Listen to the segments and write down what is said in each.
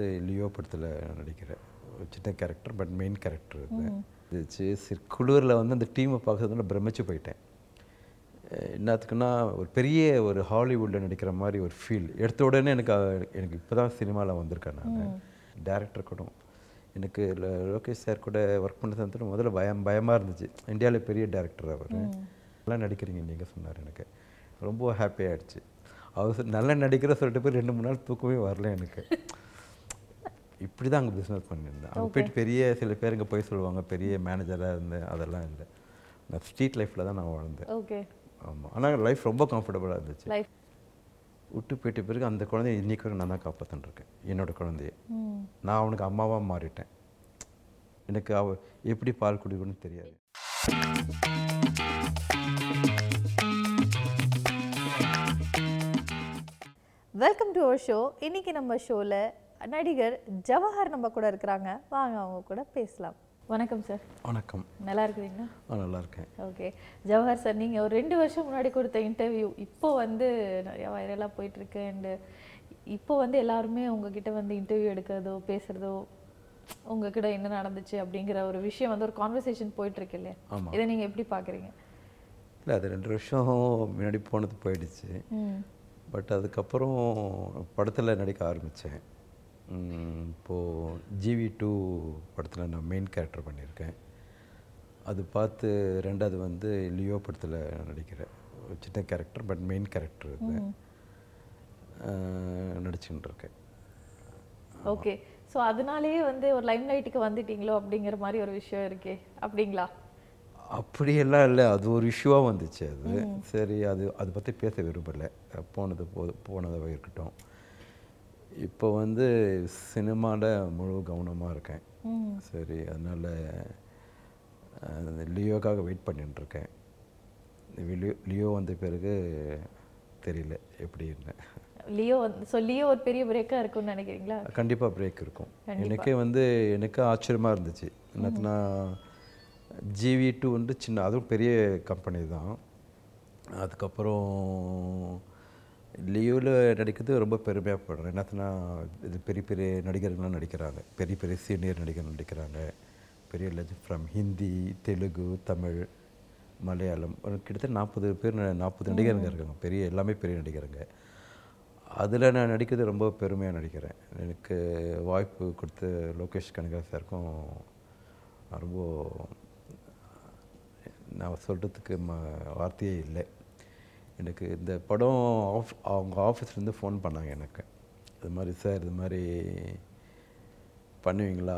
Leo படத்தில் நடிக்கிறேன் சின்ன கேரக்டர் பட் மெயின் கேரக்டர் சரி குளிரில் வந்து அந்த டீமை பார்க்கறதுனால பிரமிச்சு போயிட்டேன். என்னத்துக்குன்னா ஒரு பெரிய ஒரு ஹாலிவுட்டில் நடிக்கிற மாதிரி ஒரு ஃபீல் எடுத்த உடனே எனக்கு எனக்கு இப்போ தான் சினிமாவில் வந்திருக்கேன் நான். டேரக்டர் கூட எனக்கு லோகேஷ் சார் கூட ஒர்க் பண்ணது முதல்ல பயம் பயமாக இருந்துச்சு. இந்தியாவில் பெரிய டேரக்டர் அவர். நல்லா நடிக்கிறீங்க நீங்கள் சொன்னார் எனக்கு. ரொம்ப ஹாப்பி ஆயிடுச்சு. அவர் நல்லா நடிக்கிற சொல்லிட்டு போய் ரெண்டு மூணு நாள் தூக்கமே வரல எனக்கு. இப்படி தான் அங்கே பிஸ்னஸ் பண்ணியிருந்தேன். அங்கே போயிட்டு பெரிய சில பேருங்க போய் சொல்லுவாங்க பெரிய மேனேஜராக இருந்தேன் அதெல்லாம் இல்லை. நான் ஸ்ட்ரீட் லைஃப்பில் தான் நான் வாழ்ந்தேன். ஓகே ஆமாம் ஆனால் லைஃப் ரொம்ப கம்ஃபர்டபுளாக இருந்துச்சு. லைஃப் விட்டு போயிட்ட பிறகு அந்த குழந்தைய இன்னைக்கு வரைக்கும் நான் தான் காப்பாற்றின்னு இருக்கேன் என்னோட குழந்தைய. நான் அவனுக்கு அம்மாவாக மாறிட்டேன். எனக்கு அவ எப்படி பால் குடிக்கணும்னு தெரியாது. வெல்கம் டு அவர் ஷோ இன்னைக்கு நம்ம ஷோவில் நடிகர் ஜவஹர் நம்ம கூட இருக்கிறாங்க. வாங்க அவங்க கூட பேசலாம். வணக்கம் சார் வணக்கம். நல்லா இருக்கிறீங்களா? நல்லா இருக்கேன். ஓகே ஜவஹர் சார் நீங்கள் ஒரு ரெண்டு வருஷம் முன்னாடி கொடுத்த இன்டர்வியூ இப்போ வந்து நிறைய வைரலாக போயிட்டுருக்கு. அண்டு இப்போ வந்து எல்லாருமே உங்ககிட்ட வந்து இன்டர்வியூ எடுக்கிறதோ பேசுகிறதோ உங்ககிட்ட என்ன நடந்துச்சு அப்படிங்கிற ஒரு விஷயம் வந்து ஒரு கான்வர்சேஷன் போயிட்டுருக்கு இல்லையா? இதை நீங்கள் எப்படி பார்க்குறீங்க இல்லை அது ரெண்டு வருஷம் முன்னாடி போனது போயிடுச்சு. பட் அதுக்கப்புறம் படத்தில் நடிக்க ஆரம்பித்தேன் இப்போது ஜிவி டூ படத்தில் நான் மெயின் கேரக்டர் பண்ணியிருக்கேன். அது பார்த்து ரெண்டாவது வந்து லியோ படத்தில் நடிக்கிறேன். சின்ன கேரக்டர் பட் மெயின் கேரக்டர் இது. நடிச்சுட்டு இருக்கேன் ஓகே ஸோ அதனாலேயே வந்து ஒரு லைம் லைட்டுக்கு வந்துட்டீங்களோ அப்படிங்கிற மாதிரி ஒரு விஷயம் இருக்கே. அப்படிங்களா? அப்படியெல்லாம் இல்லை. அது ஒரு இஷ்யூவாக வந்துச்சு அது. சரி அது அதை பற்றி பேச விரும்பலை. போனது போ போனதாக இருக்கட்டும். இப்போ வந்து சினிமாவில் முழு கவனமாக இருக்கேன். சரி அதனால் லியோக்காக வெயிட் பண்ணிட்டு இருக்கேன் லியோ லியோ வந்த பிறகு தெரியல எப்படின்னு லியோ வந்து ஸோ லியோ ஒரு பெரிய பிரேக்காக இருக்கும்னு நினைக்கிறீங்களா? கண்டிப்பாக பிரேக் இருக்கும். எனக்கே வந்து எனக்கு ஆச்சரியமாக இருந்துச்சு. என்னத்துனா ஜிவி டூ வந்து சின்ன அதுவும் பெரிய கம்பெனி தான். அதுக்கப்புறம் லியோவில் நடிக்கிறது ரொம்ப பெருமையாக படுறேன். என்னத்துனா இது பெரிய பெரிய நடிகர்கள்லாம் நடிக்கிறாங்க. பெரிய பெரிய சீனியர் நடிகர்கள் நடிக்கிறாங்க. பெரிய லெஜண்ட் ஃப்ரம் ஹிந்தி தெலுங்கு தமிழ் மலையாளம். கிட்டத்தட்ட நாற்பது பேர் நாற்பது நடிகருங்க இருக்காங்க. பெரிய எல்லாமே பெரிய நடிகருங்க. அதில் நான் நடிக்கிறது ரொம்ப பெருமையாக நடிக்கிறேன். எனக்கு வாய்ப்பு கொடுத்த லோகேஷ் கனகராஜ் சாருக்கும் ரொம்ப நான் சொல்கிறதுக்கு ம வார்த்தையே இல்லை. எனக்கு இந்த படம் ஆஃப் அவங்க ஆஃபீஸ்லேருந்து ஃபோன் பண்ணாங்க எனக்கு. இது மாதிரி சார் இது மாதிரி பண்ணுவீங்களா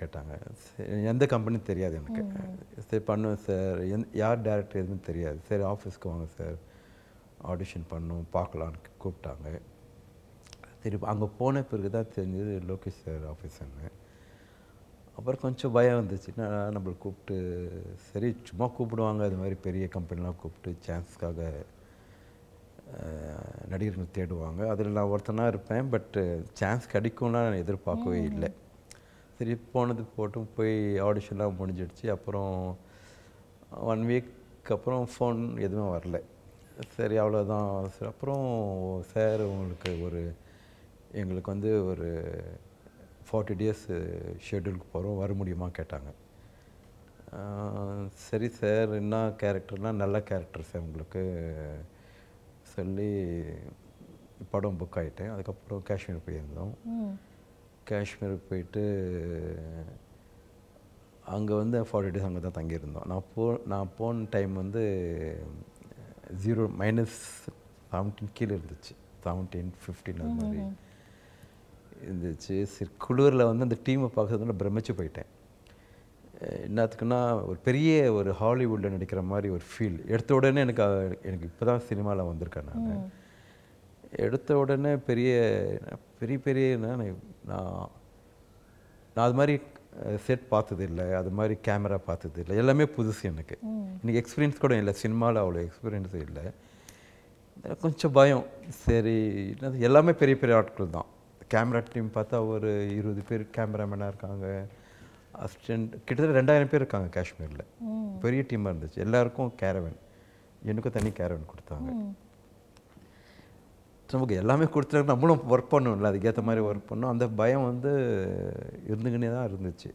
கேட்டாங்க. சரி, எந்த கம்பெனி தெரியாது எனக்கு. சரி பண்ணுவேன் சார். எந் யார் டேரக்டர் எதுவும் தெரியாது. சரி ஆஃபீஸ்க்கு வாங்க சார். ஆடிஷன் பண்ணோம் பார்க்கலான்னு கூப்பிட்டாங்க. சரி அங்கே போன பிறகு தான் தெரிஞ்சது லோகேஷ் சார் ஆஃபீஸுன்னு அப்புறம் கொஞ்சம் பயம் வந்துச்சு. நான் நம்மளை கூப்பிட்டு சரி சும்மா கூப்பிடுவாங்க. அது மாதிரி பெரிய கம்பெனிலாம் கூப்பிட்டு சான்ஸ்க்காக நடிகர்கள் தேடுவாங்க. அதில் நான் ஒருத்தனாக இருப்பேன். பட்டு சான்ஸ் கிடைக்கும்னா நான் எதிர்பார்க்கவே இல்லை. சரி போனது போட்டும் போய் ஆடிஷன்லாம் முடிஞ்சிடுச்சு. அப்புறம் ஒன் வீக் அப்புறம் ஃபோன் எதுவும் வரல. சரி அவ்வளோதான் சரி அப்புறம் சார் உங்களுக்கு ஒரு எங்களுக்கு வந்து ஒரு ஃபார்ட்டி டேஸ் ஷெட்யூலுக்கு போகிறோம் வர முடியுமா கேட்டாங்க. சரி சார் என்ன கேரக்டர்னால் நல்ல கேரக்டர் சார் உங்களுக்கு? சொல்லி படம் புக் ஆகிட்டேன் அதுக்கப்புறம் காஷ்மீர் போயிருந்தோம். காஷ்மீருக்கு போயிட்டு அங்கே வந்து ஃபார்ட்டி டேஸ் அங்கே தான் தங்கியிருந்தோம். நான் போ நான் போன டைம் வந்து ஜீரோ மைனஸ் செவன்டீன் கீழே இருந்துச்சு. செவன்டீன் ஃபிஃப்டீன் அது மாதிரி இருந்துச்சு. சரி குளிரில் வந்து அந்த டீமை பார்க்கறதுனால பிரமிச்சு போயிட்டேன். என்னத்துக்குன்னா ஒரு பெரிய ஒரு ஹாலிவுட்டில் நடிக்கிற மாதிரி ஒரு ஃபீல் எடுத்த உடனே எனக்கு எனக்கு இப்போ தான் சினிமாவில் வந்திருக்கேன் நான். எடுத்த உடனே பெரிய பெரிய பெரிய நான் நான் அது மாதிரி செட் பார்த்தது இல்லை அது மாதிரி கேமரா பார்த்தது இல்லை எல்லாமே புதுசு எனக்கு. எனக்கு எக்ஸ்பீரியன்ஸ் கூட இல்லை. சினிமாவில் அவ்வளோ எக்ஸ்பீரியன்ஸ் இல்லை. கொஞ்சம் பயம். சரி என்னது எல்லாமே பெரிய பெரிய ஆட்கள் தான். கேமரா டீம் பார்த்தா ஒரு இருபது பேர் கேமராமேனாக இருக்காங்க. அசிஸ்டன்ட் கிட்டத்தட்ட ரெண்டாயிரம் பேர் இருக்காங்க காஷ்மீரில். பெரிய டீமாக இருந்துச்சு. எல்லாருக்கும் கேரவன். எனக்கும் தனி கேரவன் கொடுத்தாங்க. நமக்கு எல்லாமே கொடுத்துட்டு நம்மளும் ஒர்க் பண்ணணும்ல அதுக்கேற்ற மாதிரி ஒர்க் பண்ணோம். அந்த பயம் வந்து இருந்துக்கினே தான் இருந்துச்சு.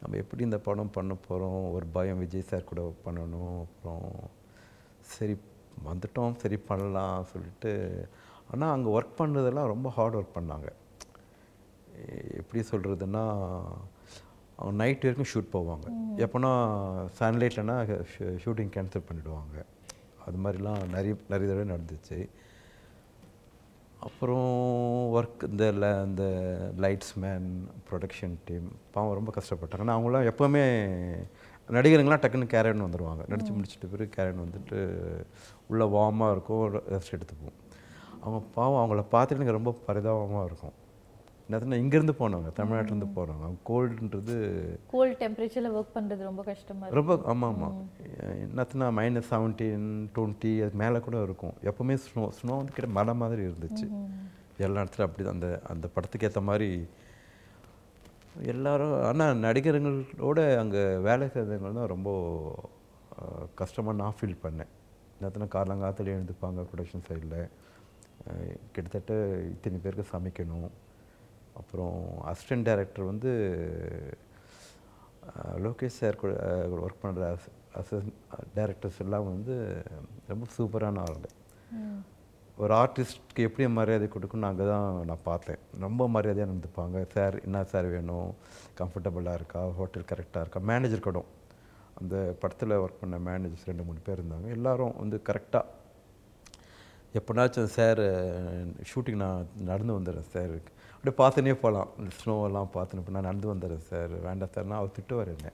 நம்ம எப்படி இந்த படம் பண்ண போகிறோம் ஒரு பயம் விஜய் சார் கூட பண்ணணும். அப்புறம் சரி வந்துட்டோம். சரி பண்ணலாம் சொல்லிட்டு. ஆனால் அங்கே ஒர்க் பண்ணுறதெல்லாம் ரொம்ப ஹார்ட் ஒர்க் பண்ணாங்க. எப்படி சொல்கிறதுன்னா அவங்க நைட் வரைக்கும் ஷூட் போவாங்க. எப்போனா சன்லைட்லனா ஷூட்டிங் கேன்சல் பண்ணிடுவாங்க. அது மாதிரிலாம் நிறைய நிறைய தடவை நடந்துச்சு. அப்புறம் ஒர்க் இந்த ல- இந்த லைட்ஸ் மேன் ப்ரொடக்ஷன் டீம் பாவம் ரொம்ப கஷ்டப்பட்டாங்க. ஆனால் அவங்களாம் எப்போவுமே நடிகருங்களாம் டக்குன்னு கேரன் வந்துடுவாங்க நடித்து முடிச்சிட்ட பிறகு கேரன் வந்துட்டு உள்ள வார்மாக இருக்கும் ரெஸ்ட் எடுத்துப்போம். அவங்க பாவம் அவங்கள பார்த்துட்டு எனக்கு ரொம்ப பரிதாபமாக இருக்கும். என்னதுன்னா இங்கேருந்து போனவங்க தமிழ்நாட்டிலேருந்து போனவங்க. அவங்க கோல்டுன்றது கோல்ட் டெம்பரேச்சரில் ஒர்க் பண்ணுறது ரொம்ப கஷ்டமாக ரொம்ப ஆமாம் ஆமாம் என்னத்துனா மைனஸ் செவன்டீன் டுவெண்ட்டி அது மேலே கூட இருக்கும். எப்போவுமே ஸ்னோ ஸ்னோ வந்து கிட்ட மலை மாதிரி இருந்துச்சு. எல்லா இடத்துலையும் அப்படி அந்த அந்த படத்துக்கு ஏற்ற மாதிரி எல்லாரும் ஆனால் நடிகர்களோட அங்கே வேலை செய்தவங்க தான் ரொம்ப கஷ்டமாக நான் ஃபீல் பண்ணேன். என்னத்துனா காலங்காலத்தில் எழுந்துப்பாங்க ப்ரொடக்ஷன் சைடில் கிட்டத்தட்ட இத்தனை பேருக்கு சமைக்கணும். அப்புறம் அசிஸ்டன்ட் டைரக்டர் வந்து லோகேஷ் சார் கூட ஒர்க் பண்ணுற அசிஸ்டன்ட் டைரக்டர்ஸ் எல்லாம் வந்து ரொம்ப சூப்பரான ஆளுங்க. ஒரு ஆர்டிஸ்ட்க்கு எப்படி மரியாதை கொடுக்கணும் அங்கே தான் நான் பார்த்தேன். ரொம்ப மரியாதையாக நடந்துப்பாங்க. சார் என்ன சார் வேணும்? கம்ஃபர்டபுளாக இருக்கா? ஹோட்டல் கரெக்டாக இருக்கா? மேனேஜர் கூட அந்த படத்தில் ஒர்க் பண்ண மேனேஜர்ஸ் ரெண்டு மூணு பேர் இருந்தாங்க. எல்லாரும் வந்து கரெக்டாக எப்போனாச்சும் சார் ஷூட்டிங் நான் நடந்து வந்துடுறேன் சார். அப்படியே பார்த்துனே போகலாம். ஸ்னோவெல்லாம் பார்த்துன்னு இப்போ நான் நடந்து வந்துடுறேன் சார். வேண்டாம் சார்னா அவர் திட்டுவார் என்ன.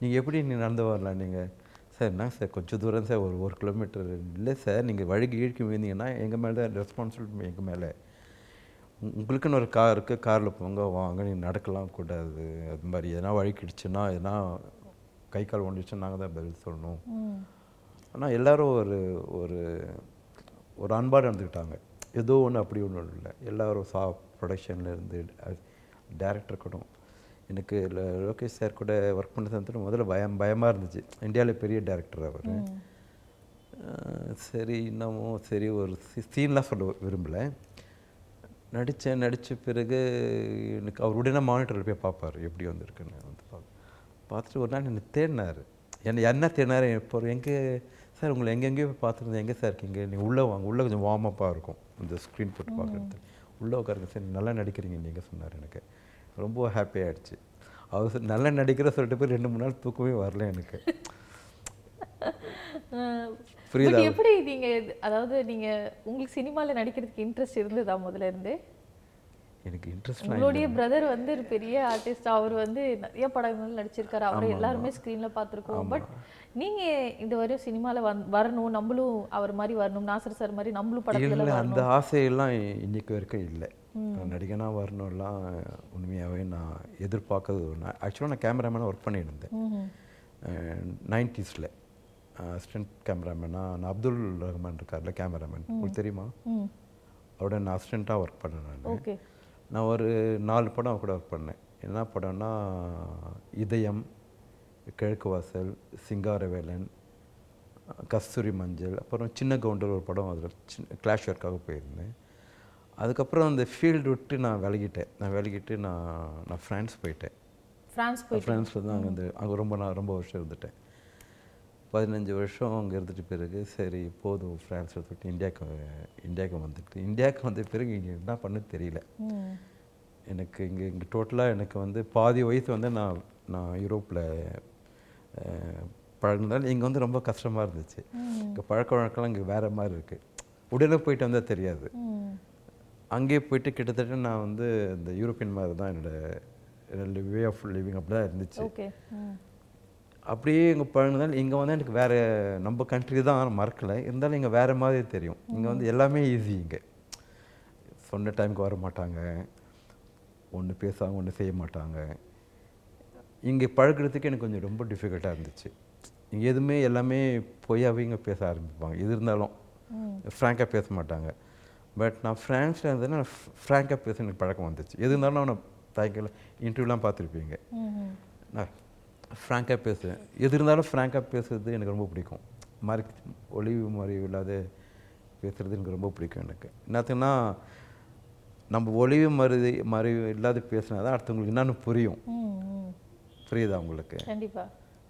நீங்கள் எப்படி நீ நடந்து வரலாம் நீங்கள் சார் என்ன சார் கொஞ்சம் தூரம் சார் ஒரு ஒரு கிலோமீட்டர் இல்லை சார் நீங்கள் வழிக்கு இழுக்கி விழுந்தீங்கன்னா எங்கள் மேலே தான் ரெஸ்பான்சிபிலிட்டி எங்கள் மேலே. உங்களுக்குன்னு ஒரு கார் இருக்குது காரில் போங்க வாங்க நீ நடக்கலாம் கூடாது. அது மாதிரி எதனா வழிக்கிடுச்சுன்னா எதனா கை கால் ஒண்டிச்சுன்னா நாங்கள் தான் பதில் சொல்லணும். ஆனால் எல்லாரும் ஒரு ஒரு ஒரு அன்பாக நடந்துக்கிட்டாங்க. ஏதோ ஒன்று அப்படி ஒன்றும் இல்லை எல்லாரும் சா ப்ரொடக்ஷனில் இருந்து டேரக்டர் கூட எனக்கு லோகேஷ் சார் கூட ஒர்க் பண்ணது வந்து முதல்ல பயம் பயமாக இருந்துச்சு. இந்தியாவில் பெரிய டேரக்டர் அவர். சரி இன்னமும் சரி ஒரு சீன்லாம் சொல்ல விரும்பலை. நடித்தேன் நடித்த பிறகு எனக்கு அவர் உடனே மானிட்டரில் போய் பார்ப்பார் எப்படி வந்திருக்குன்னு வந்து பார்ப்போம் பார்த்துட்டு ஒரு நாள் என்னை தேடினார். என்ன என்ன தேடினார் இப்போ எங்கே சார் உங்களை எங்கெங்கேயோ போய் பார்த்துருந்தேன். எங்கே சார் இருக்கீங்க? நீங்கள் உள்ளே வாங்க. உள்ளே கொஞ்சம் வார்மப்பாக இருக்கும். இந்த ஸ்க்ரீன் போட்டு பார்க்குறது உள்ளே உட்காருங்க சார். நல்லா நடிக்கிறீங்க நீங்கள் சொன்னார் எனக்கு. ரொம்ப ஹாப்பி ஆயிடுச்சு. அவர் நல்லா நடிக்கிற சொல்லிட்டு போய் ரெண்டு மூணு நாள் தூக்கமே வரல எனக்கு. புரியுதா? எப்படி நீங்க இது- அதாவது நீங்க உங்களுக்கு சினிமால நடிக்கிறதுக்கு இன்ட்ரெஸ்ட் இருந்ததா முதல்ல இருந்து? எனக்கு இன்ட்ரெஸ்ட் உங்களுடைய பிரதர் வந்து ஒரு பெரிய ஆர்டிஸ்ட் அவர் வந்து நிறைய படங்கள் நடிச்சிருக்காரு. அவரை எல்லாருமே ஸ்க்ரீன்ல பார்த்துருக்கோம். பட் நீங்க இது வரையும் சினிமால வந் வரணும். நம்மளும் அவர் மாதிரி வரணும். நாசர் சார் மாதிரி நம்மளும் படத்துல இல்லை அந்த ஆசையெல்லாம் இன்னைக்கு வரைக்கும் இல்லை. நான் நடிகனாக வரணும்லாம் உண்மையாகவே நான் எதிர்பார்க்கறது ஒன்று ஆக்சுவலாக நான் கேமராமேனாக ஒர்க் ம்ஹும். நைன்டிஸில் அசிஸ்டன்ட் கேமராமேனாக நான் அப்துல் ரஹ்மான் இருக்கார்ல கேமராமேன் உங்களுக்கு தெரியுமா? அவரோட நான் அசிஸ்டண்ட்டாக ஒர்க் பண்ணேன் நான். ஓகே நான் ஒரு நாலு படம் கூட ஒர்க் பண்ணேன். என்ன படம்னா இதயம் கிழக்கு வாசல் சிங்காரவேலன் கஸ்தூரி மஞ்சள் அப்புறம் சின்ன கவுண்டர் ஒரு படம் அதில் சின்ன கிளாஷ் ஒர்க்காக போயிருந்தேன். அதுக்கப்புறம் அந்த ஃபீல்டு விட்டு நான் விலகிட்டேன். நான் விலகிட்டு நான் நான் ஃப்ரான்ஸ் போயிட்டேன். பிரான்ஸ் போய் ஃப்ரான்ஸில் தான் அங்கே வந்து அங்கே ரொம்ப நான் ரொம்ப வருஷம் இருந்துட்டேன். பதினஞ்சு வருஷம் அங்கே இருந்துட்டு பிறகு சரி போதும் ஃப்ரான்ஸில் விட்டு இந்தியாவுக்கு இந்தியாவுக்கு வந்துட்டு. இந்தியாவுக்கு வந்த பிறகு இங்கே என்ன பண்ண தெரியல. எனக்கு இங்கே இங்கே டோட்டலாக எனக்கு வந்து பாதி வயசு வந்து நான் நான் யூரோப்பில் பழகினாலும் இங்கே வந்து ரொம்ப கஷ்டமாக இருந்துச்சு. இங்கே பழக்க வழக்கம்லாம் இங்கே வேறு மாதிரி இருக்குது உடனே போயிட்டு வந்தால் தெரியாது. அங்கேயே போயிட்டு கிட்டத்தட்ட நான் வந்து இந்த யூரோப்பியன் மாதிரி தான் என்னோட என்னோட வே ஆஃப் லிவிங் அப்படி தான் இருந்துச்சு அப்படியே இங்கே பழகினாலும் இங்கே வந்து எனக்கு வேறு நம்ம கண்ட்ரி தான் மறக்கலை. இருந்தாலும் இங்கே வேறு மாதிரி தெரியும். இங்கே வந்து எல்லாமே ஈஸி இங்கே. சொன்ன டைமுக்கு வர மாட்டாங்க. ஒன்று பேசாங்க ஒன்று செய்ய மாட்டாங்க. இங்கே பழகுறதுக்கு எனக்கு கொஞ்சம் ரொம்ப டிஃபிகல்ட்டாக இருந்துச்சு. இங்கே எதுவுமே எல்லாமே பொய்யாவே இங்கே பேச ஆரம்பிப்பாங்க. எது இருந்தாலும். ஃப்ராங்காக பேச மாட்டாங்க. பட் நான் ஃப்ரான்ஸில் இருந்ததுன்னா ஃப்ராங்காக பேச எனக்கு பழக்கம் வந்துச்சு. எது இருந்தாலும் நான் தாய்க்கில் இன்டர்வியூலாம் பார்த்துருப்பீங்க நான் ஃப்ராங்காக பேசுவேன். எது இருந்தாலும் ஃப்ராங்காக பேசுறது எனக்கு ரொம்ப பிடிக்கும். மறை ஒளிவு மறைவு இல்லாத பேசுகிறது எனக்கு ரொம்ப பிடிக்கும் எனக்கு. என்னத்துக்குன்னா நம்ம ஒளிவு மருதி மறைவு இல்லாத பேசினா தான் அடுத்தவங்களுக்கு என்னன்னு புரியும். புரியுதா உங்களுக்கு? கண்டிப்பா.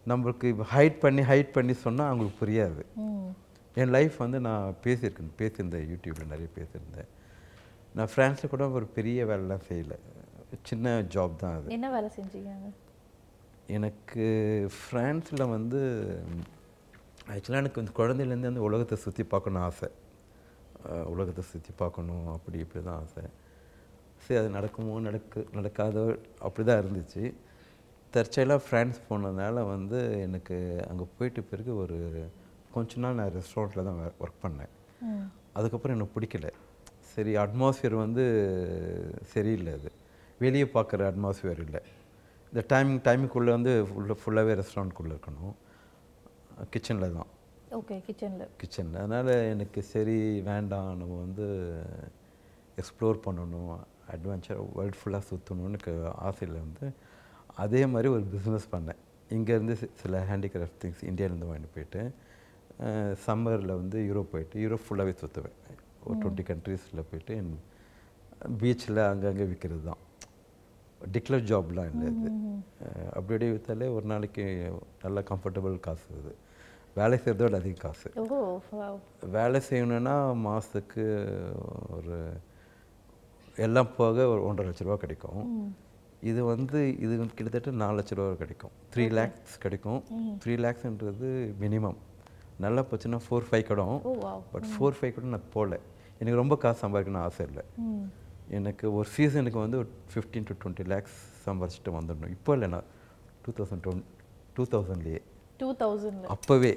நம்மளுக்கு ஹைட் பண்ணி ஹைட் பண்ணி சொன்னால் அவங்களுக்கு புரியாது. என் லைஃப் வந்து நான் பேசியிருக்கேன் பேசியிருந்தேன் யூடியூப்பில் நிறைய பேசியிருந்தேன். நான் ஃப்ரான்ஸில் கூட ஒரு பெரிய வேலைலாம் செய்யலை. சின்ன ஜாப் தான் அது. என்ன வேலை செஞ்சீங்க? எனக்கு ஃப்ரான்ஸில் வந்து ஆக்சுவலாக எனக்கு வந்து குழந்தையிலேருந்து அந்த உலகத்தை சுற்றி பார்க்கணும் ஆசை. உலகத்தை சுற்றி பார்க்கணும் அப்படி இப்படி தான் ஆசை. சரி அது நடக்குமோ நடக்கு நடக்காதோ அப்படி தான் இருந்துச்சு. தற்செயலாக ஃப்ரான்ஸ் போனதுனால வந்து எனக்கு அங்கே போயிட்டு பிறகு ஒரு கொஞ்ச நாள் நான் ரெஸ்டாரண்ட்டில் தான் ஒர்க் பண்ணேன். அதுக்கப்புறம் எனக்கு பிடிக்கல. சரி அட்மாஸ்ஃபியர் வந்து சரியில்லை அது. வெளியே பார்க்குற அட்மாஸ்ஃபியர் இல்லை. இந்த டைமிங் டைமுக்குள்ளே வந்து ஃபுல்லாக ஃபுல்லாகவே ரெஸ்டாரண்ட்குள்ளே இருக்கணும். கிச்சனில் தான். ஓகே கிச்சன்ல கிச்சனில் அதனால் எனக்கு சரி வேண்டாம். நம்ம வந்து எக்ஸ்ப்ளோர் பண்ணணும். அட்வென்ச்சர் வேர்ல்ட் ஃபுல்லாக சுற்றணும்னு எனக்கு ஆசையில் வந்து அதே மாதிரி ஒரு பிஸ்னஸ் பண்ணேன். இங்கேருந்து சில ஹேண்டிகிராஃப்ட் திங்ஸ் இந்தியாவிலேருந்து வாங்கிட்டு போயிட்டு சம்மரில் வந்து யூரோப் போயிட்டு யூரோப் ஃபுல்லாகவே சுற்றுவேன் ஒரு டுவெண்ட்டி கண்ட்ரீஸில் போயிட்டு பீச்சில் அங்கங்கே விற்கிறது தான். டிக்ளர் ஜாப்லாம் இல்லை இது. அப்படி அப்படியே விற்றாலே ஒரு நாளைக்கு நல்ல கம்ஃபர்டபுள் காசு இது. வேலை செய்கிறதோட அதிக காசு. வேலை செய்யணுன்னா மாதத்துக்கு ஒரு எல்லாம் போக ஒரு ஒன்றரை லட்ச ரூபா கிடைக்கும். இது வந்து இது கிட்டத்தட்ட நாலு லட்ச ரூபா கிடைக்கும். த்ரீ லேக்ஸ் கிடைக்கும். த்ரீ லேக்ஸ்ன்றது மினிமம் நல்லா போச்சுன்னா ஃபோர் ஃபைவ் கிடும் பட் ஃபோர் ஃபைவ் கூட நான் போகல எனக்கு ரொம்ப காசு சம்பாதிக்கணும்னு ஆசை இல்லை. எனக்கு ஒரு சீசனுக்கு வந்து ஒரு ஃபிஃப்டீன் டு டுவெண்ட்டி லேக்ஸ் சம்பாதிச்சுட்டு வந்துடணும் இப்போ இல்லை நான் டூ தௌசண்ட் டுவெண்ட் டூ தௌசண்ட்லேயே டூ தௌசண்ட்ல அப்போவே.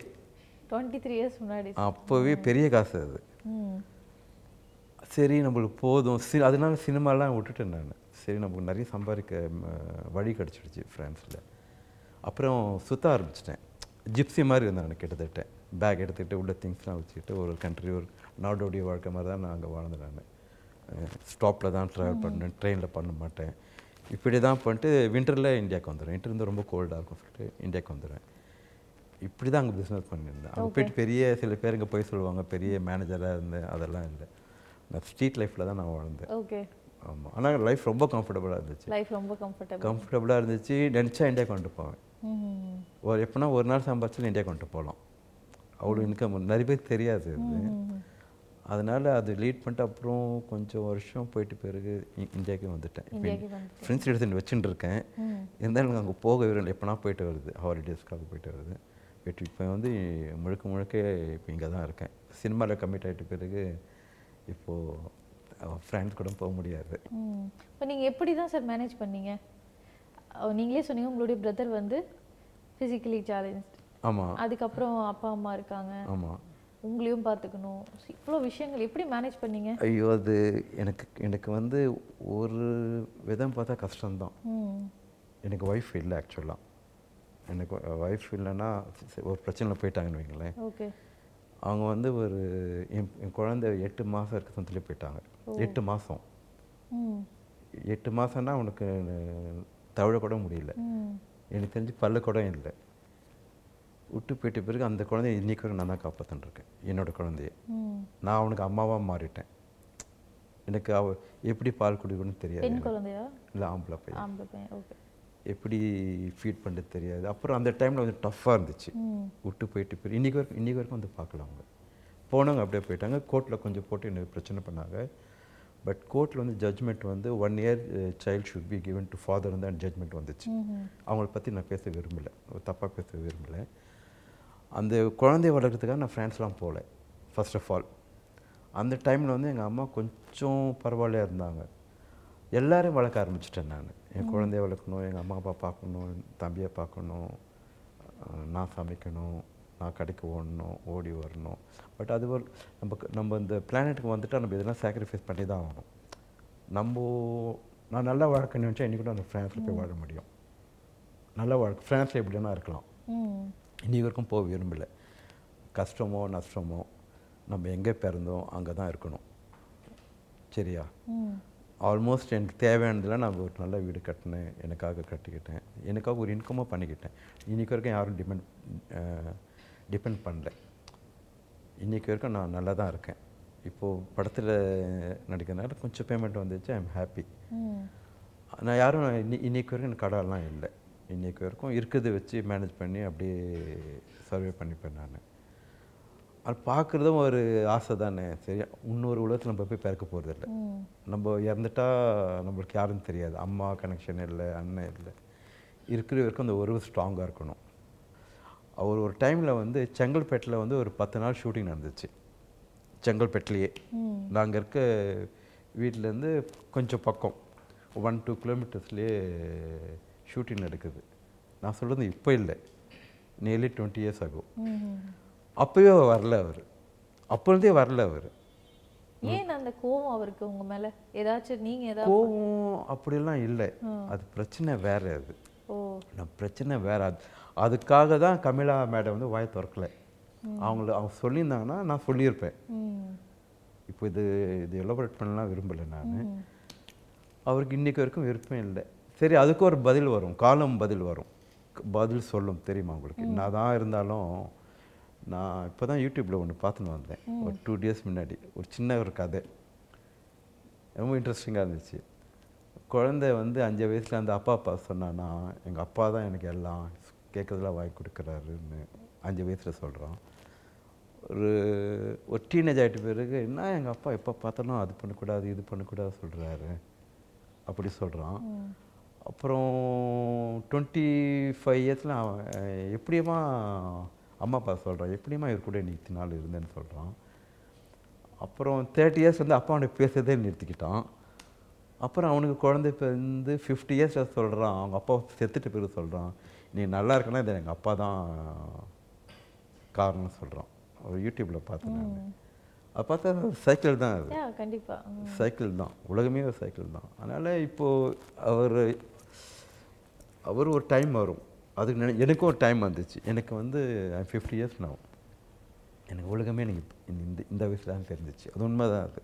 டுவெண்ட்டி த்ரீ இயர்ஸ் முன்னாடி. அப்போவே பெரிய காசு அது. சரி நம்மளுக்கு போதும். சி அதனால சினிமாலாம் விட்டுட்டேன் நான். சரி நமக்கு நிறைய சம்பாதிக்க வழி கிடச்சிடுச்சு ஃப்ரான்ஸில் அப்புறம் சுற்ற ஆரம்பிச்சிட்டேன். ஜிப்ஸி மாதிரி இருந்தேன் நான் கிட்டத்தட்ட. பேக் எடுத்துக்கிட்டு உள்ள திங்ஸ்லாம் வச்சுக்கிட்டு ஒரு கண்ட்ரி ஒரு நாடோடைய வாழ்க்கை மாதிரி தான் நான் அங்கே வாழ்ந்தேன் நான். ஸ்டாப்பில் தான் ட்ராவல் பண்ணேன் ட்ரெயினில் பண்ண மாட்டேன். இப்படி தான் பண்ணிட்டு வின்டரில் இந்தியாவுக்கு வந்துடுவேன் வின்டர் வந்து ரொம்ப கோல்டாக இருக்கும் சொல்லிட்டு இந்தியாவுக்கு வந்துடுவேன் இப்படி தான் அங்கே பிஸ்னஸ் பண்ணியிருந்தேன். அங்கே போயிட்டு பெரிய சில பேர் இங்கே போய் சொல்லுவாங்க பெரிய மேனேஜராக இருந்தேன் அதெல்லாம் இல்லை. நான் ஸ்ட்ரீட் லைஃப்பில் தான் நான் வாழ்ந்தேன். ஓகே ஆமாம் ஆனால் லைஃப் ரொம்ப கம்ஃபர்டபுளாக இருந்துச்சு. லைஃப் ரொம்ப கம்ஃபர்டபுள் கம்ஃபர்டபுளாக இருந்துச்சு. நினச்சா இந்தியா கொண்டு போவேன். ஒரு எப்படின்னா ஒரு நாள் சம்பாதிச்சு இந்தியா கொண்டு போகலாம் அவ்வளோ இன்கம் நிறைய பேர் தெரியாது அதனால் அது லீட் பண்ணிட்டு அப்புறம் கொஞ்சம் வருஷம் போயிட்டு பிறகு இந்தியாவுக்கு வந்துட்டேன். ஃப்ரெண்ட்ஸ் எடுத்துட்டு வச்சுட்டு இருக்கேன். இருந்தாலும் எனக்கு அங்கே போக விரும்பல எப்போனா போயிட்டு வருது. ஹாலிடேஸ்க்காக போயிட்டு வருது. பட் இப்போ வந்து முழுக்க முழுக்க இப்போ இங்கே தான் இருக்கேன். சினிமாவில் கமிட் ஆகிட்ட பிறகு இப்போது ஃப்ரெண்ட்ஸ் கூட போக முடியாது. இப்போ நீங்கள் எப்படி தான் சார் மேனேஜ் பண்ணீங்க? நீங்களே சொன்னீங்க உங்களுடைய பிரதர் வந்து ஃபிசிக்கலி சேலஞ்ச் ஆமாம் அதுக்கப்புறம் அப்பா அம்மா இருக்காங்க. ஆமாம் உங்களையும் பார்த்துக்கணும். இவ்வளோ விஷயங்கள் எப்படி மேனேஜ் பண்ணீங்க? ஐயோ அது எனக்கு எனக்கு வந்து ஒரு விதம் பார்த்தா கஷ்டம்தான். எனக்கு ஒய்ஃப் இல்லை ஆக்சுவலாக எனக்கு ஒய்ஃப் இல்லைன்னா ஒரு பிரச்சனையில் போயிட்டாங்கன்னு வைங்களேன். ஓகே. அவங்க வந்து ஒரு என் என் குழந்தை எட்டு மாதம் இருக்க சொந்தத்துலேயே போயிட்டாங்க எட்டு மாதம் எட்டு மாதம்னா அவனுக்கு தவிழ கூட முடியல எனக்கு தெரிஞ்சு பல்லு கூட இல்லை. விட்டு போயிட்ட பிறகு அந்த குழந்தைய இன்னைக்கு வரைக்கும் நான் தான் காப்பாற்றின்னு இருக்கேன் என்னோட குழந்தைய. நான் அவனுக்கு அம்மாவாக மாறிட்டேன். எனக்கு அவ எப்படி பால் குடிக்கணும்னு தெரியாது இல்லை ஆம்பளை பையன். எப்படி ஃபீட் பண்ணுறது தெரியாது. அப்புறம் அந்த டைமில் கொஞ்சம் டஃப்பாக இருந்துச்சு. விட்டு போயிட்டு போய் இன்றைக்கி வரைக்கும் இன்றைக்கி வரைக்கும் வந்து பார்க்கல அவங்க. போனவங்க அப்படியே போயிட்டாங்க. கோர்ட்டில் கொஞ்சம் போட்டு எனக்கு பிரச்சனை பண்ணாங்க. பட் கோர்ட்டில் வந்து ஜட்ஜ்மெண்ட் வந்து one year child should be given to father தான் ஜட்ஜ்மெண்ட் வந்துச்சு. அவங்கள பற்றி நான் பேச விரும்பலை. தப்பாக பேச விரும்பலை. அந்த குழந்தைய வளர்க்குறதுக்காக நான் ஃப்ரான்ஸ்லாம் போகல ஃபர்ஸ்ட் ஆஃப் ஆல் அந்த டைமில் வந்து எங்கள் அம்மா கொஞ்சம் பரவாயில்லையா இருந்தாங்க. எல்லாரையும் வளர்க்க ஆரம்பிச்சிட்டேன் நான். என் குழந்தைய வளர்க்கணும் எங்கள் அம்மா அப்பா பார்க்கணும் என் தம்பியை பார்க்கணும் நான் சமைக்கணும் நான் கடைக்கு ஓடணும் ஓடி வரணும். பட் அது ஒரு நம்ம நம்ம இந்த பிளானெட்டுக்கு வந்துட்டால் நம்ம இதெல்லாம் சாக்ரிஃபைஸ் பண்ணி தான் ஆகணும். நம்ம நான் நல்லா வாழ்க்கணும்னு நினச்சா இன்றைக்கி கூட அந்த ஃப்ரான்ஸில் போய் வாழ முடியும். நல்லா வாழ்க்கை ஃப்ரான்ஸில் எப்படி வேணா இருக்கலாம் இன்றைக்கி வரைக்கும் போக விரும்பலை. கஷ்டமோ நஷ்டமோ நம்ம எங்கே பிறந்தோம் அங்கே தான் இருக்கணும். சரியா? ஆல்மோஸ்ட் எனக்கு தேவையானதெல்லாம் நான் ஒரு நல்ல வீடு கட்டினேன். எனக்காக கட்டிக்கிட்டேன். எனக்காக ஒரு இன்கமும் பண்ணிக்கிட்டேன். இன்றைக்கி வரைக்கும் யாரும் டிபெண்ட் டிபெண்ட் பண்ணல. இன்றைக்கி வரைக்கும் நான் நல்லா தான் இருக்கேன். இப்போது படத்தில் நடிக்கிறதுனால கொஞ்சம் பேமெண்ட் வந்துச்சு. ஐ எம் ஹாப்பி நான் யாரும் இன்னி இன்னைக்கு வரைக்கும் எனக்கு கடன்லாம் இல்லை. இன்னைக்கு வரைக்கும் இருக்கிறத வச்சு மேனேஜ் பண்ணி அப்படியே சர்வே பண்ணிப்பேன் நான். அது பார்க்குறதும் ஒரு ஆசை தானே. சரி இன்னொரு உலகத்தில் நம்ம போய் பிறக்க போகிறதில்ல நம்ம இறந்துட்டா நம்மளுக்கு யாரும் தெரியாது. அம்மா கனெக்ஷன் இல்லை அண்ணன் இல்லை. இருக்கிற வரைக்கும் அந்த உறவு ஸ்ட்ராங்காக இருக்கணும். அவர் ஒரு டைமில் வந்து செங்கல்பேட்டில் வந்து ஒரு பத்து நாள் ஷூட்டிங் நடந்துச்சு. செங்கல்பேட்டிலேயே. நாங்கள் இருக்க வீட்டிலேருந்து கொஞ்சம் பக்கம் ஒன் டூ கிலோமீட்டர்ஸ்லேயே ஷூட்டிங் நடக்குது. நான் சொல்கிறது இப்போ இல்லை. நியர்லி டுவெண்ட்டி இயர்ஸ் ஆகும் அப்போவே வரல அவர். அப்போருந்தே வரல அவர். ஏன் அந்த கோவம் அவருக்கு உங்க மேல? ஏதாச்சும் நீங்க ஏதாவது கோவம் அப்படிலாம் இல்லை. அது பிரச்சனை வேற அது. நான் பிரச்சனை வேற. அது அதுக்காக தான் கமிலா மேடம் வந்து வாயை திறக்கல. அவங்கள அவங்க சொல்லியிருந்தாங்கன்னா நான் சொல்லியிருப்பேன். இப்போ இது இது எலோபரேட் பண்ணலாம் விரும்பலை நான். அவருக்கு இன்னைக்கு வரைக்கும் விருப்பம் இல்லை. சரி அதுக்கு ஒரு பதில் வரும். காலம் பதில் வரும். பதில் சொல்லும் தெரியுமா உங்களுக்கு? நான் தான் இருந்தாலும் நான் இப்போ தான் யூடியூப்பில் ஒன்று பார்த்துன்னு வந்தேன். ஒரு டூ டேஸ் முன்னாடி. ஒரு சின்ன ஒரு கதை. ரொம்ப இன்ட்ரெஸ்டிங்காக இருந்துச்சு. குழந்தை வந்து அஞ்சு வயசில் அந்த அப்பா அப்பா சொன்னான்னா எங்கள் அப்பா தான் எனக்கு எல்லாம் கேட்கறதெல்லாம் வாங்கி கொடுக்குறாருன்னு அஞ்சு வயசில் சொல்கிறான் ஒரு ஒரு டீனேஜ் ஆகிட்ட பிறகு என்ன எங்கள் அப்பா எப்போ பார்த்தாலும் அது பண்ணக்கூடாது இது பண்ணக்கூடாது சொல்கிறாரு அப்படி சொல்கிறான் அப்புறம் டுவெண்ட்டி ஃபைவ் இயர்ஸில் அவன் அஹ், எப்படியுமா அம்மா அப்பா சொல்கிறான் எப்படியுமா இவர் கூட இத்தனை நாள் இருந்தேன்னு சொல்கிறான் அப்புறம் தேர்ட்டி இயர்ஸ் வந்து அப்பா அவனுக்கு பேசுறதே நிறுத்திக்கிட்டான். அப்புறம் அவனுக்கு குழந்தை வந்து ஃபிஃப்டி இயர்ஸில் சொல்கிறான் அவங்க அப்பா செத்துட்டு பிறகு சொல்கிறான் நீ நல்லா இருக்கனா இது எங்கள் அப்பா தான் காரணம் சொல்கிறான் ஒரு யூடியூப்பில் பார்த்தேன் நான். அது பார்த்தா சைக்கிள் தான் அது. யா கண்டிப்பா. ம். சைக்கிள் தான். உலகமே ஒரு சைக்கிள் தான். அதனால் இப்போது அவர் அவர் ஒரு டைம் வரும். அதுக்கு நினை எனக்கும் ஒரு டைம் வந்துச்சு. எனக்கு வந்து ஃபிஃப்டி இயர்ஸ் நான் எனக்கு உலகமே எனக்கு இந்த இந்த வயசில் தான் தெரிஞ்சிச்சு. அது உண்மை தான் அது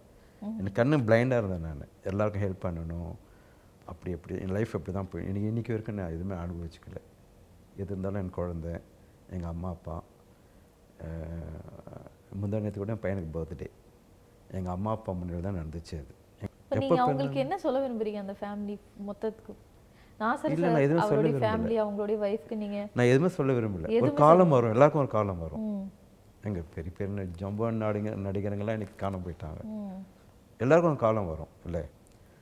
எனக்கு கண்ணு பிளைண்டாக இருந்தேன் நான். எல்லாருக்கும் ஹெல்ப் பண்ணணும். அப்படி அப்படி. என் லைஃப் அப்படி தான் போய் எனக்கு இன்றைக்கி வரைக்கும் நான் எதுவுமே அனுபவிச்சுக்கல. எது இருந்தாலும் என் குழந்தை எங்கள் அம்மா அப்பா முந்தா நேற்று கூட என் பையனுக்கு பர்த்டே எங்கள் அம்மா அப்பா முன்னாடி தான் நடந்துச்சு அது. அவங்களுக்கு என்ன சொல்ல விரும்புறீங்க அந்த ஃபேமிலி மொத்தத்துக்கு? இல்ல, நான் எதுவும் சொல்ல விரும்பல. அவங்களுடைய ஒய்ஃப்க்கு நீங்க நான் எதுவுமே சொல்ல விரும்பல. ஒரு காலம் வரும் எல்லாருக்கும் ஒரு காலம் வரும். ம். எங்க பெரிய பெரிய ஜம்பான் நடிகர் நடிகருங்கெல்லாம் இன்னைக்கு காணாம போயிட்டாங்க. எல்லாருக்கும் ஒரு காலம் வரும் இல்லை?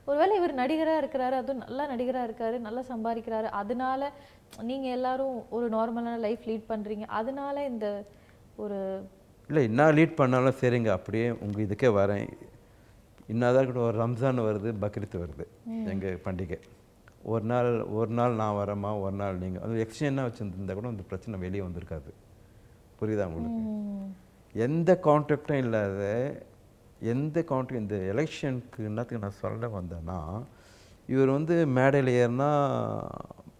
ஒருவேளை இவர் நடிகரா இருக்கிறாரு அதுவும் நல்ல நடிகரா இருக்காரு நல்லா சம்பாதிக்கிறாரு. அதனால நீங்க எல்லாரும் ஒரு நார்மலான லைஃப் லீட் பண்றீங்க. அதனால இந்த ஒரு இல்லை என்ன லீட் பண்ணாலும் சரிங்க அப்படியே உங்கள் இதுக்கே வரேன். இன்னாதான் இருக்கட்டும் ஒரு ரம்ஜான் வருது பக்ரீத் வருது எங்கள் பண்டிகை. ஒரு நாள் ஒரு நாள் நான் வரேம்மா ஒரு நாள் நீங்கள் அது எக்ஸ்சேஞ்சாக வச்சுருந்தா கூட இந்த பிரச்சனை வெளியே வந்திருக்காது. புரியுதா உங்களுக்கு? எந்த கான்ட்ராக்டும் இல்லாத எந்த கான்ட்ராக்ட் இந்த எலெக்ஷனுக்கு என்னத்துக்கு நான் சொல்ல வந்தேன்னா இவர் வந்து மேடையில் ஏறினா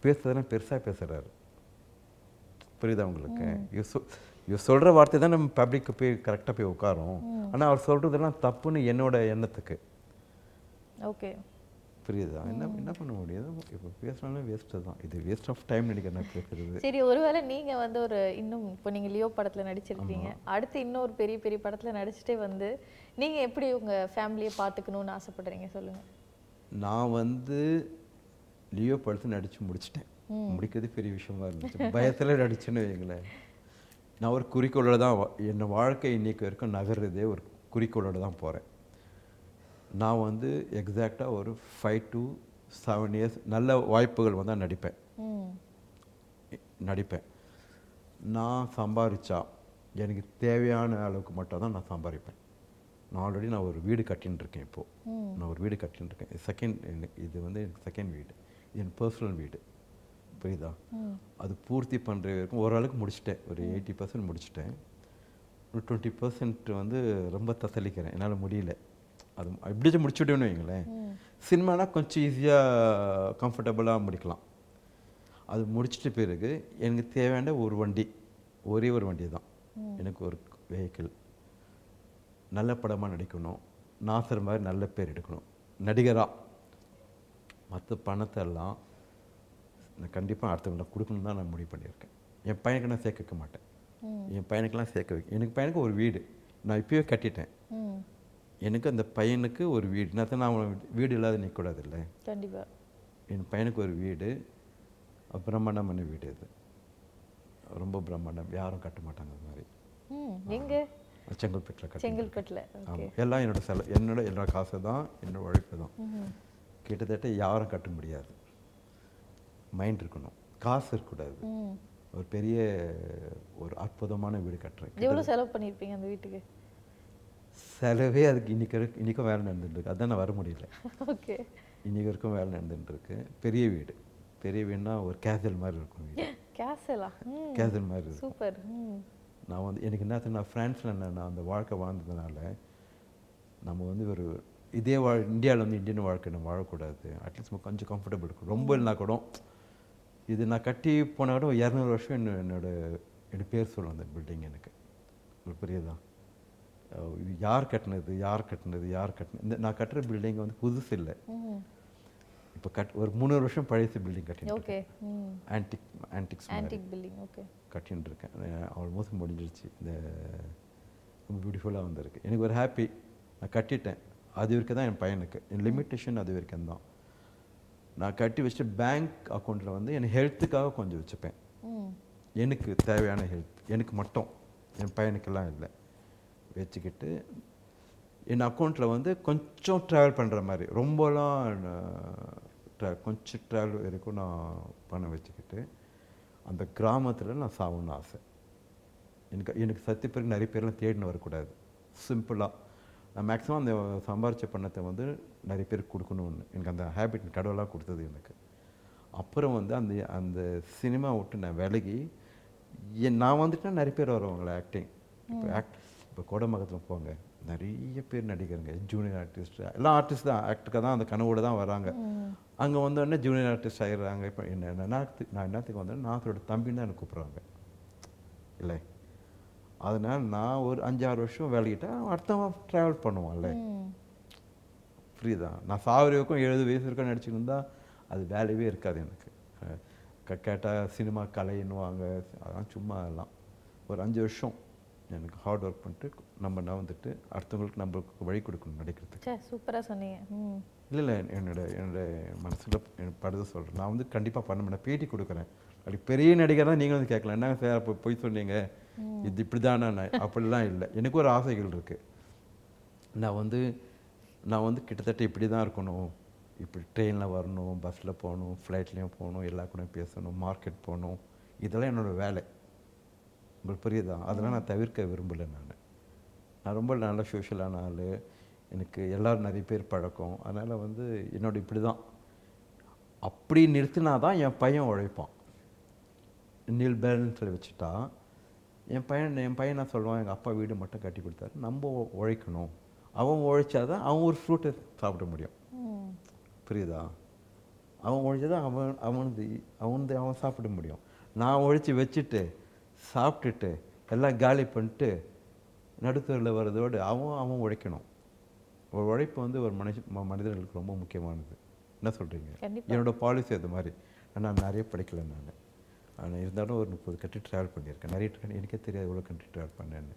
பேசுறதுலாம் பெருசாக பேசுகிறாரு புரியுதா உங்களுக்கு? இவர் சொ இவர் சொல்கிற வார்த்தை தான் நம்ம பப்ளிக்கு போய் கரெக்டாக போய் உட்காரும் ஆனால் அவர் சொல்கிறதெல்லாம் தப்புன்னு என்னோட எண்ணத்துக்கு. ஓகே. புரியுதா? என்ன என்ன பண்ண முடியாது இப்போ பேசினாலும் வேஸ்ட்டு தான். இது வேஸ்ட் ஆஃப் டைம் நினைக்கிறேன் நான் பேசுறது சரி ஒருவேளை நீங்க வந்து ஒரு இன்னும் இப்போ நீங்க லியோ படத்துல நடிச்சிருக்கீங்க. அடுத்து இன்னொரு பெரிய பெரிய படத்துல நடிச்சுட்டே வந்து நீங்க எப்படி உங்க ஃபேமிலியை பார்த்துக்கணும்னு ஆசைப்படுறீங்க? சொல்லுங்க. நான் வந்து லியோ படத்தை நடித்து முடிச்சிட்டேன். முடிக்கிறது பெரிய விஷயமா இருந்துச்சு. பயத்தில் நடிச்சேன்னு வைங்களேன். நான் ஒரு குறிக்கோளோட தான் என் வாழ்க்கை இன்னைக்கு வரைக்கும் நகர்றதே ஒரு குறிக்கோளோட தான் போகிறேன் நான் வந்து எக்ஸாக்டாக ஒரு ஃபைவ் டு செவன் இயர்ஸ் நல்ல வாய்ப்புகள் வந்தால் நடிப்பேன். நடிப்பேன். நான் சம்பாரிச்சா எனக்கு தேவையான அளவுக்கு மட்டும் தான் நான் சம்பாதிப்பேன் நான் ஆல்ரெடி நான் ஒரு வீடு கட்டின்னு இருக்கேன் இப்போது. நான் ஒரு வீடு கட்டின்னு இருக்கேன். செகண்ட் இது வந்து எனக்கு செகண்ட் வீடு. இது என் பர்சனல் வீடு. புரியுதா? அது பூர்த்தி பண்ணுற வரைக்கும் ஓரளவுக்கு முடிச்சிட்டேன். ஒரு எயிட்டி பர்சன்ட் முடிச்சிட்டேன். ஒரு டுவெண்ட்டி பர்சன்ட் வந்து ரொம்ப தத்தளிக்கிறேன். என்னால் முடியல. அது எப்படியாச்சும் முடிச்சுட்டேன்னு வைங்களேன். ம். சினிமானா கொஞ்சம் ஈஸியாக கம்ஃபர்டபுளாக முடிக்கலாம். அது முடிச்சிட்ட பிறகு எனக்கு தேவையான ஒரு வண்டி ஒரே ஒரு வண்டி தான். எனக்கு ஒரு வெஹிக்கிள் நல்ல படமாக நடிக்கணும். நாசர் மாதிரி நல்ல பேர் எடுக்கணும். நடிகராக மற்ற பணத்தை எல்லாம் நான் கண்டிப்பாக அடுத்தவங்களுக்கு கொடுக்கணும் தான் நான் முடிவு பண்ணியிருக்கேன். என் பையனுக்கு நான் சேர்க்க வைக்க மாட்டேன். என் பையனுக்கெல்லாம் சேர்க்க வைக்க எனக்கு பையனுக்கு ஒரு வீடு. நான் இப்பயே கட்டிட்டேன். எனக்கு அந்த பையனுக்கு ஒரு வீடு. நான் நான் வீடு இல்லாத நிற்கக்கூடாது இல்லை கண்டிப்பா. என் பையனுக்கு ஒரு வீடு. பிரம்மாண்டமான வீடு அது. ரொம்ப பிரம்மாண்டம். யாரும் கட்ட மாட்டாங்க அது மாதிரி. எங்க? செங்கல்பேட்டில் கட்ட செங்கல்பட்டுல. ஆமாம் எல்லாம் என்னோட செல என்னோட என்னோட காசு தான் என்னோட உழைப்பு தான் கிட்டத்தட்ட யாரும் கட்ட முடியாது. மைண்ட் இருக்கணும். காசு இருக்கக்கூடாது. ஒரு பெரிய ஒரு அற்புதமான வீடு கட்டுறேன். எவ்வளவு செலவு பண்ணியிருப்பீங்க அந்த வீட்டுக்கு? செலவே அதுக்கு வரைக்கும் இன்றைக்கும் வேலை நடந்துட்டு இருக்கு அதான் நான் வர முடியல. ஓகே. இன்னைக்கு வரைக்கும் வேலை நடந்துட்டு இருக்கு பெரிய வீடு. பெரிய வீடுனா ஒரு கேசல் மாதிரி இருக்கும் வீடு. கேசலா கேசல் மாதிரி இருக்கும். சூப்பர். நான் வந்து எனக்கு என்ன நான் ஃப்ரான்ஸில் நான் அந்த வாழ்க்கை வாழ்ந்ததுனால நம்ம வந்து ஒரு இதே வாழ் இந்தியாவில் வந்து இந்தியன் வாழ்க்கை நம்ம வாழக்கூடாது. அட்லீஸ்ட் கொஞ்சம் கம்ஃபர்டபுள் இருக்கும் ரொம்ப இல்லைனா கூட இது நான் கட்டி போன கூட இரநூறு வருஷம் என்ன என்னோட என்னோட பேர் சொல்லும் அந்த பில்டிங் எனக்கு. உங்களுக்கு புரியுதா? யார் கட்டினது யார் கட்டினது யார் கட்டினது இந்த நான் கட்டுற பில்டிங் வந்து புதுசு இல்லை. இப்போ கட் ஒரு முந்நூறு வருஷம் பழைய பில்டிங் கட்டிட்டு antique antiques antique building okay. கட்டின்னு இருக்கேன். ஆல்மோஸ்ட் முடிஞ்சிருச்சு. இந்த ரொம்ப பியூட்டிஃபுல்லாக வந்திருக்கு. எனக்கு ஒரு ஹாப்பி நான் கட்டிட்டேன். அது வரைக்கும் தான் என் பையனுக்கு. என் லிமிட்டேஷன் அது வரைக்கும் தான். நான் கட்டி வச்சுட்டு பேங்க் அக்கௌண்ட்டில் வந்து என் ஹெல்த்துக்காக கொஞ்சம் வச்சுப்பேன். எனக்கு தேவையான ஹெல்த் எனக்கு மட்டும். என் பையனுக்கெல்லாம் இல்லை. வச்சுக்கிட்டு என் அக்கௌண்ட்டில் வந்து கொஞ்சம் ட்ராவல் பண்ணுற மாதிரி ரொம்பலாம் tra- கொஞ்சம் ட்ராவல் வரைக்கும் நான் பணம் வச்சுக்கிட்டு அந்த கிராமத்தில் நான் சாகணும்னு ஆசை. எனக்கு எனக்கு சத்திய பிறகு நிறைய பேர்லாம் தேடின்னு வரக்கூடாது. சிம்பிளாக நான் மேக்ஸிமம் அந்த சம்பாரிச்ச பணத்தை வந்து நிறைய பேருக்கு கொடுக்கணும்னு எனக்கு அந்த ஹேபிட் கடவுளாக கொடுத்தது எனக்கு. அப்புறம் வந்து அந்த அந்த சினிமா விட்டு நான் விலகி என் நான் வந்துட்டேன் நிறைய பேர் வருவாங்களே ஆக்டிங் இப்போ ஆக்ட் இப்போ கோடமங்கலத்தில் போங்க. நிறைய பேர் நடிகருங்க. ஜூனியர் ஆர்டிஸ்ட் எல்லாம் ஆர்டிஸ்ட் தான் ஆக்டுக்காக தான் அந்த கனவோட தான் வராங்க. அங்கே வந்தோடனே ஜூனியர் ஆர்டிஸ்ட் ஆகிடுறாங்க இப்போ என்ன நான் என்னத்துக்கு வந்தேன் நான் அதோட தம்பின்னு தான் எனக்கு கூப்பிட்றாங்க. இல்லை. அதனால் நான் ஒரு அஞ்சாறு வருஷம் வேலைக்கிட்டா அடுத்தவன் ட்ராவல் பண்ணுவான்ல ம். புரியுதா? நான் சாவரி வரைக்கும் எழுபது வயசு வரைக்கும் நடிச்சுட்டு இருந்தா அது வேலையே இருக்காது எனக்கு. க- கேட்டா சினிமா கலைன்னுவாங்க. அதெல்லாம் சும்மா அதெல்லாம். ஒரு அஞ்சு வருஷம். எனக்கு ஹார்ட் ஒர்க் பண்ணிட்டு நம்ம நான் வந்துட்டு அடுத்தவங்களுக்கு நம்மளுக்கு வழி கொடுக்கணும் நடிக்கிறதுக்கு. சே சூப்பரா சொன்னீங்க. ம். இல்லை இல்லை என்னோட என்னோட மனசில் படுத சொல்கிறேன் நான் வந்து கண்டிப்பாக பண்ண மாட்டேன். பேட்டி கொடுக்குறேன். அப்படி பெரிய நடிகர் தான் நீங்கள் வந்து கேட்கலாம். என்னங்க சார் அப்போ போய் சொன்னீங்க? இது இப்படி தானே அப்படிலாம் இல்லை. எனக்கு ஒரு ஆசைகள் இருக்குது நான் வந்து நான் வந்து கிட்டத்தட்ட இப்படி தான் இருக்கணும். இப்படி ட்ரெயினில் வரணும் பஸ்ஸில் போகணும் ஃப்ளைட்லேயும் போகணும் எல்லா கூடயும் பேசணும் மார்க்கெட் போகணும். இதெல்லாம் என்னோட வேலை. உங்களுக்கு புரியுதா? அதெல்லாம் நான் தவிர்க்க விரும்பலை நான். நான் ரொம்ப நல்ல சோஷியலான ஆள். எனக்கு எல்லோரும் நிறைய பேர் பழக்கம். அதனால் வந்து என்னோட இப்படி தான் அப்படி நிறுத்தினா தான் என் பையன் உழைப்பான். நீல் பேலன்ஸில் வச்சுட்டா என் பையன் என் பையன் சொல்லுவான்? எங்கள் அப்பா வீடு மட்டும் கட்டி கொடுத்தாரு. நம்ம உழைக்கணும். அவன் உழைச்சாதான் அவன் ஒரு ஃப்ரூட்டை சாப்பிட முடியும். புரியுதா? அவன் உழைச்சதான் அவன் அவனது அவனது அவன் சாப்பிட முடியும். நான் உழைச்சி வச்சுட்டு சாப்பிட்டுட்டு எல்லாம் காலி பண்ணிட்டு நடுத்தரில் வர்றதோடு அவன் அவன் உழைக்கணும். ஒரு உழைப்பு வந்து ஒரு மனுஷ ம- மனிதர்களுக்கு ரொம்ப முக்கியமானது. என்ன சொல்கிறீங்க கண்டிப்பா. என்னோட பாலிசி அது மாதிரி. நான் நிறைய படிக்கல நான். ஆனால் இருந்தாலும் ஒரு முப்பது கண்ட்ரி ட்ராவல் பண்ணியிருக்கேன். நிறைய எனக்கே தெரியாது எவ்வளோ கண்ட்ரி ட்ராவல் பண்ணேன்னு.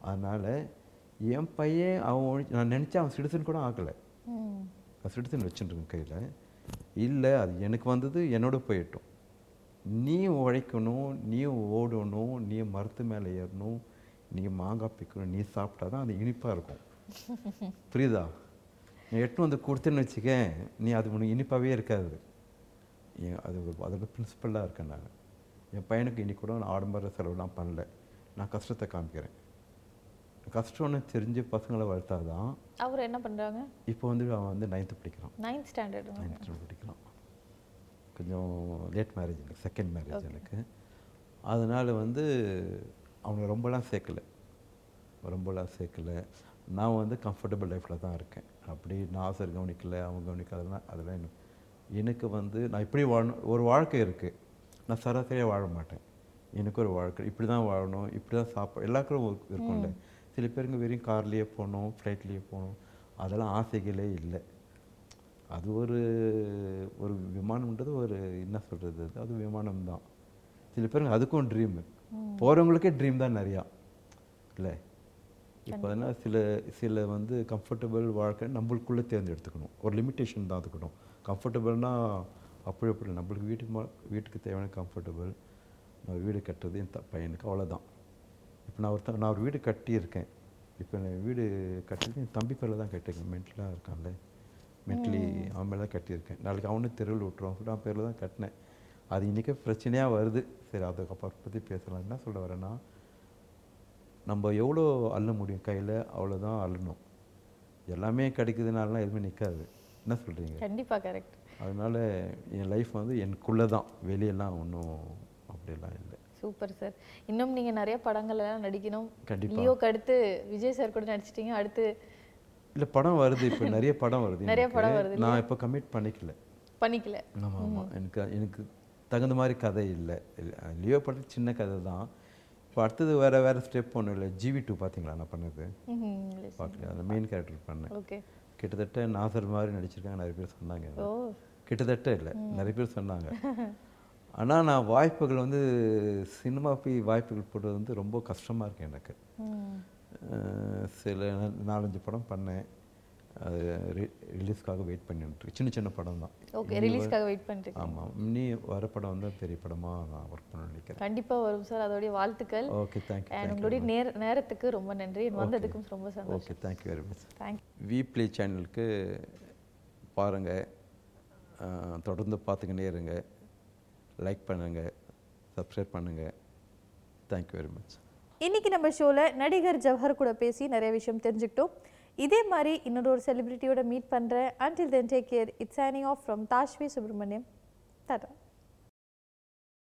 அதனால் என் பையன் அவன் நான் நினச்சேன் அவன் சிட்டிசன் கூட ஆகலை. சிட்டிசன் வச்சுருக்கேன் கையில். இல்லை அது எனக்கு வந்தது என்னோட போயிட்டோம். நீ உழைக்கணும் நீ ஓடணும் நீ மரத்து மேலே ஏறணும் நீ மாங்காய் பிக்கணும் நீ சாப்பிட்டா தான் அது இனிப்பாக இருக்கும். புரியுதா? நீ எட்டு வந்து கொடுத்தேன்னு வச்சுக்க நீ அது உனக்கு இனிப்பாகவே இருக்காது. அது ஒரு அதோட பிரின்சிபலாக இருக்கேன் நான். என் பையனுக்கு இன்னைக்கு கூட நான் ஆடம்பர செலவுலாம் பண்ணல. நான் கஷ்டத்தை காமிக்கிறேன். கஷ்டம்னு தெரிஞ்சு பசங்களை வளர்த்தாதான் அவர் என்ன பண்றாங்க? இப்போ வந்து அவன் வந்து நைன்த்து படிக்கிறான். நைன்த் ஸ்டாண்டர்ட் நைன்த்து படிக்கிறான். கொஞ்சம் லேட் மேரேஜ் எனக்கு செகண்ட் மேரேஜ் எனக்கு. அதனால் வந்து அவனை ரொம்பலாம் சேர்க்கல. ரொம்பலாம் சேர்க்கல. நான் வந்து கம்ஃபர்டபுள் லைஃப்பில் தான் இருக்கேன். அப்படி நாசர் கவனிக்கல அவன் கவனிக்காதெல்லாம் அதெல்லாம் எனக்கு எனக்கு வந்து நான் இப்படி வாழணும் ஒரு வாழ்க்கை இருக்குது நான் சராசரியாக வாழ மாட்டேன். எனக்கு ஒரு வாழ்க்கை இப்படி தான் வாழணும் இப்படி தான் சாப்பிட எல்லாருக்கும் இருக்கும்ல. சில பேருங்க வெறும் கார்லேயே போகணும் ஃப்ளைட்லேயே போகணும். அதெல்லாம் ஆசைகளே இல்லை. அது ஒரு ஒரு விமானம்ன்றது ஒரு என்ன சொல்கிறது அது? விமானம் தான் சில பேருங்க அதுக்கும் ட்ரீமு போகிறவங்களுக்கே ட்ரீம் தான் நிறையா. இல்லை? இப்போ என்ன சில சில வந்து கம்ஃபர்டபுள் வாழ்க்கை நம்மளுக்குள்ளே தேர்ந்தெடுத்துக்கணும். ஒரு லிமிட்டேஷன் தான் அதுக்கணும். கம்ஃபர்டபுள்னா அப்படி அப்படி நம்மளுக்கு வீட்டுக்கு வீட்டுக்கு தேவையான கம்ஃபர்டபுள் நான் வீடு கட்டுறது என் த பையனுக்கு அவ்வளோதான் இப்போ நான் ஒருத்தன் நான் ஒரு வீடு கட்டியிருக்கேன். இப்போ நான் வீடு கட்டிட்டு என் தம்பி பேரில் தான் கட்டியிருக்கேன். மென்டலாக இருக்கான்ல. மென்டலி அவன் மேலே தான் கட்டியிருக்கேன். நாளைக்கு அவனு தெருவில் விட்டுருவான். சொல்லிட்டு அவன் பேரில் தான் கட்டினேன். அது இன்றைக்கே பிரச்சனையாக வருது. சரி அதுக்கப்புறம் பற்றி பேசலாம். என்ன சொல்ல வரேன்னா நம்ம எவ்வளோ அள்ள முடியும் கையில்? அவ்வளோதான் அள்ளணும். எல்லாமே கிடைக்குதுனாலாம் எதுவுமே நிற்காது என்ன சொல்கிறீங்க கண்டிப்பா கரெக்ட் அதனால என் லைஃப் வந்து எனக்குள்ளே தான். வெளியெல்லாம் ஒன்றும் அப்படியெல்லாம் இல்லை. சூப்பர் சார் இன்னும் நீங்க நிறைய படங்கள் எல்லாம் நடிக்கணும். கண்டிப்பா. லியோக்கு அடுத்து விஜய் சார் கூட நடிச்சிட்டீங்க. அடுத்து இல்லை படம் வருது இப்போ. நிறைய படம் வருது நிறைய. படம் வருது நான் இப்போ கமிட் பண்ணிக்கல. பண்ணிக்கல. ஆமாம் ஆமாம் எனக்கு எனக்கு தகுந்த மாதிரி கதை இல்லை. லியோ படம் சின்ன கதை தான். இப்போ அடுத்தது வேறு வேறு ஸ்டெப் ஒன்றும் இல்லை. ஜிவி டூ பார்த்தீங்களா நான் பண்ணது? பார்க்கல அந்த மெயின் கேரக்டர் பண்ணேன். ஓகே. கிட்டத்தட்ட நாசர் மாதிரி நடிச்சிருக்காங்க நிறைய பேர் சொன்னாங்க. கிட்டத்தட்ட இல்லை. நிறைய பேர் சொன்னாங்க. ஆனால் நான் வாய்ப்புகள் வந்து சினிமா போய் வாய்ப்புகள் போடுறது வந்து ரொம்ப கஷ்டமாக இருக்கு எனக்கு. சில நா- நாலஞ்சு படம் பண்ணேன். அது ரிலீஸ்க்காக வெயிட் பண்ணிட்டு சின்ன சின்ன படம் தான். ஓகே ரிலீஸ்க்காக வெயிட் பண்ணிட்டு ஆமாம் இன்னி வர படம் வந்து பெரிய படமாக நான் ஒர்க் பண்ண நினைக்கிறேன். கண்டிப்பா வரும் சார். அதோடைய வாழ்த்துக்கள். ஓகே தேங்க்யூ அண்ட் உங்களுடைய நேர நேரத்துக்கு ரொம்ப நன்றி. வந்ததுக்கும் ரொம்ப சந்தோஷம். Okay thank you very much thank you V play சேனலுக்கு பாருங்கள் தொடர்ந்து பார்த்துக்கினே இருங்க. லைக் பண்ணுங்கள் சப்ஸ்கிரைப் பண்ணுங்கள் தேங்க்யூ வெரி மச் இன்னைக்கு நம்ம ஷோவில் நடிகர் ஜவஹர் கூட பேசி நிறைய விஷயம் தெரிஞ்சுக்கிட்டோம். இதே மாதிரி இன்னொரு ஒரு செலிபிரிட்டியோட மீட் பண்ணுறேன் until then take care it's signing off from Dhashvi Subramaniam tata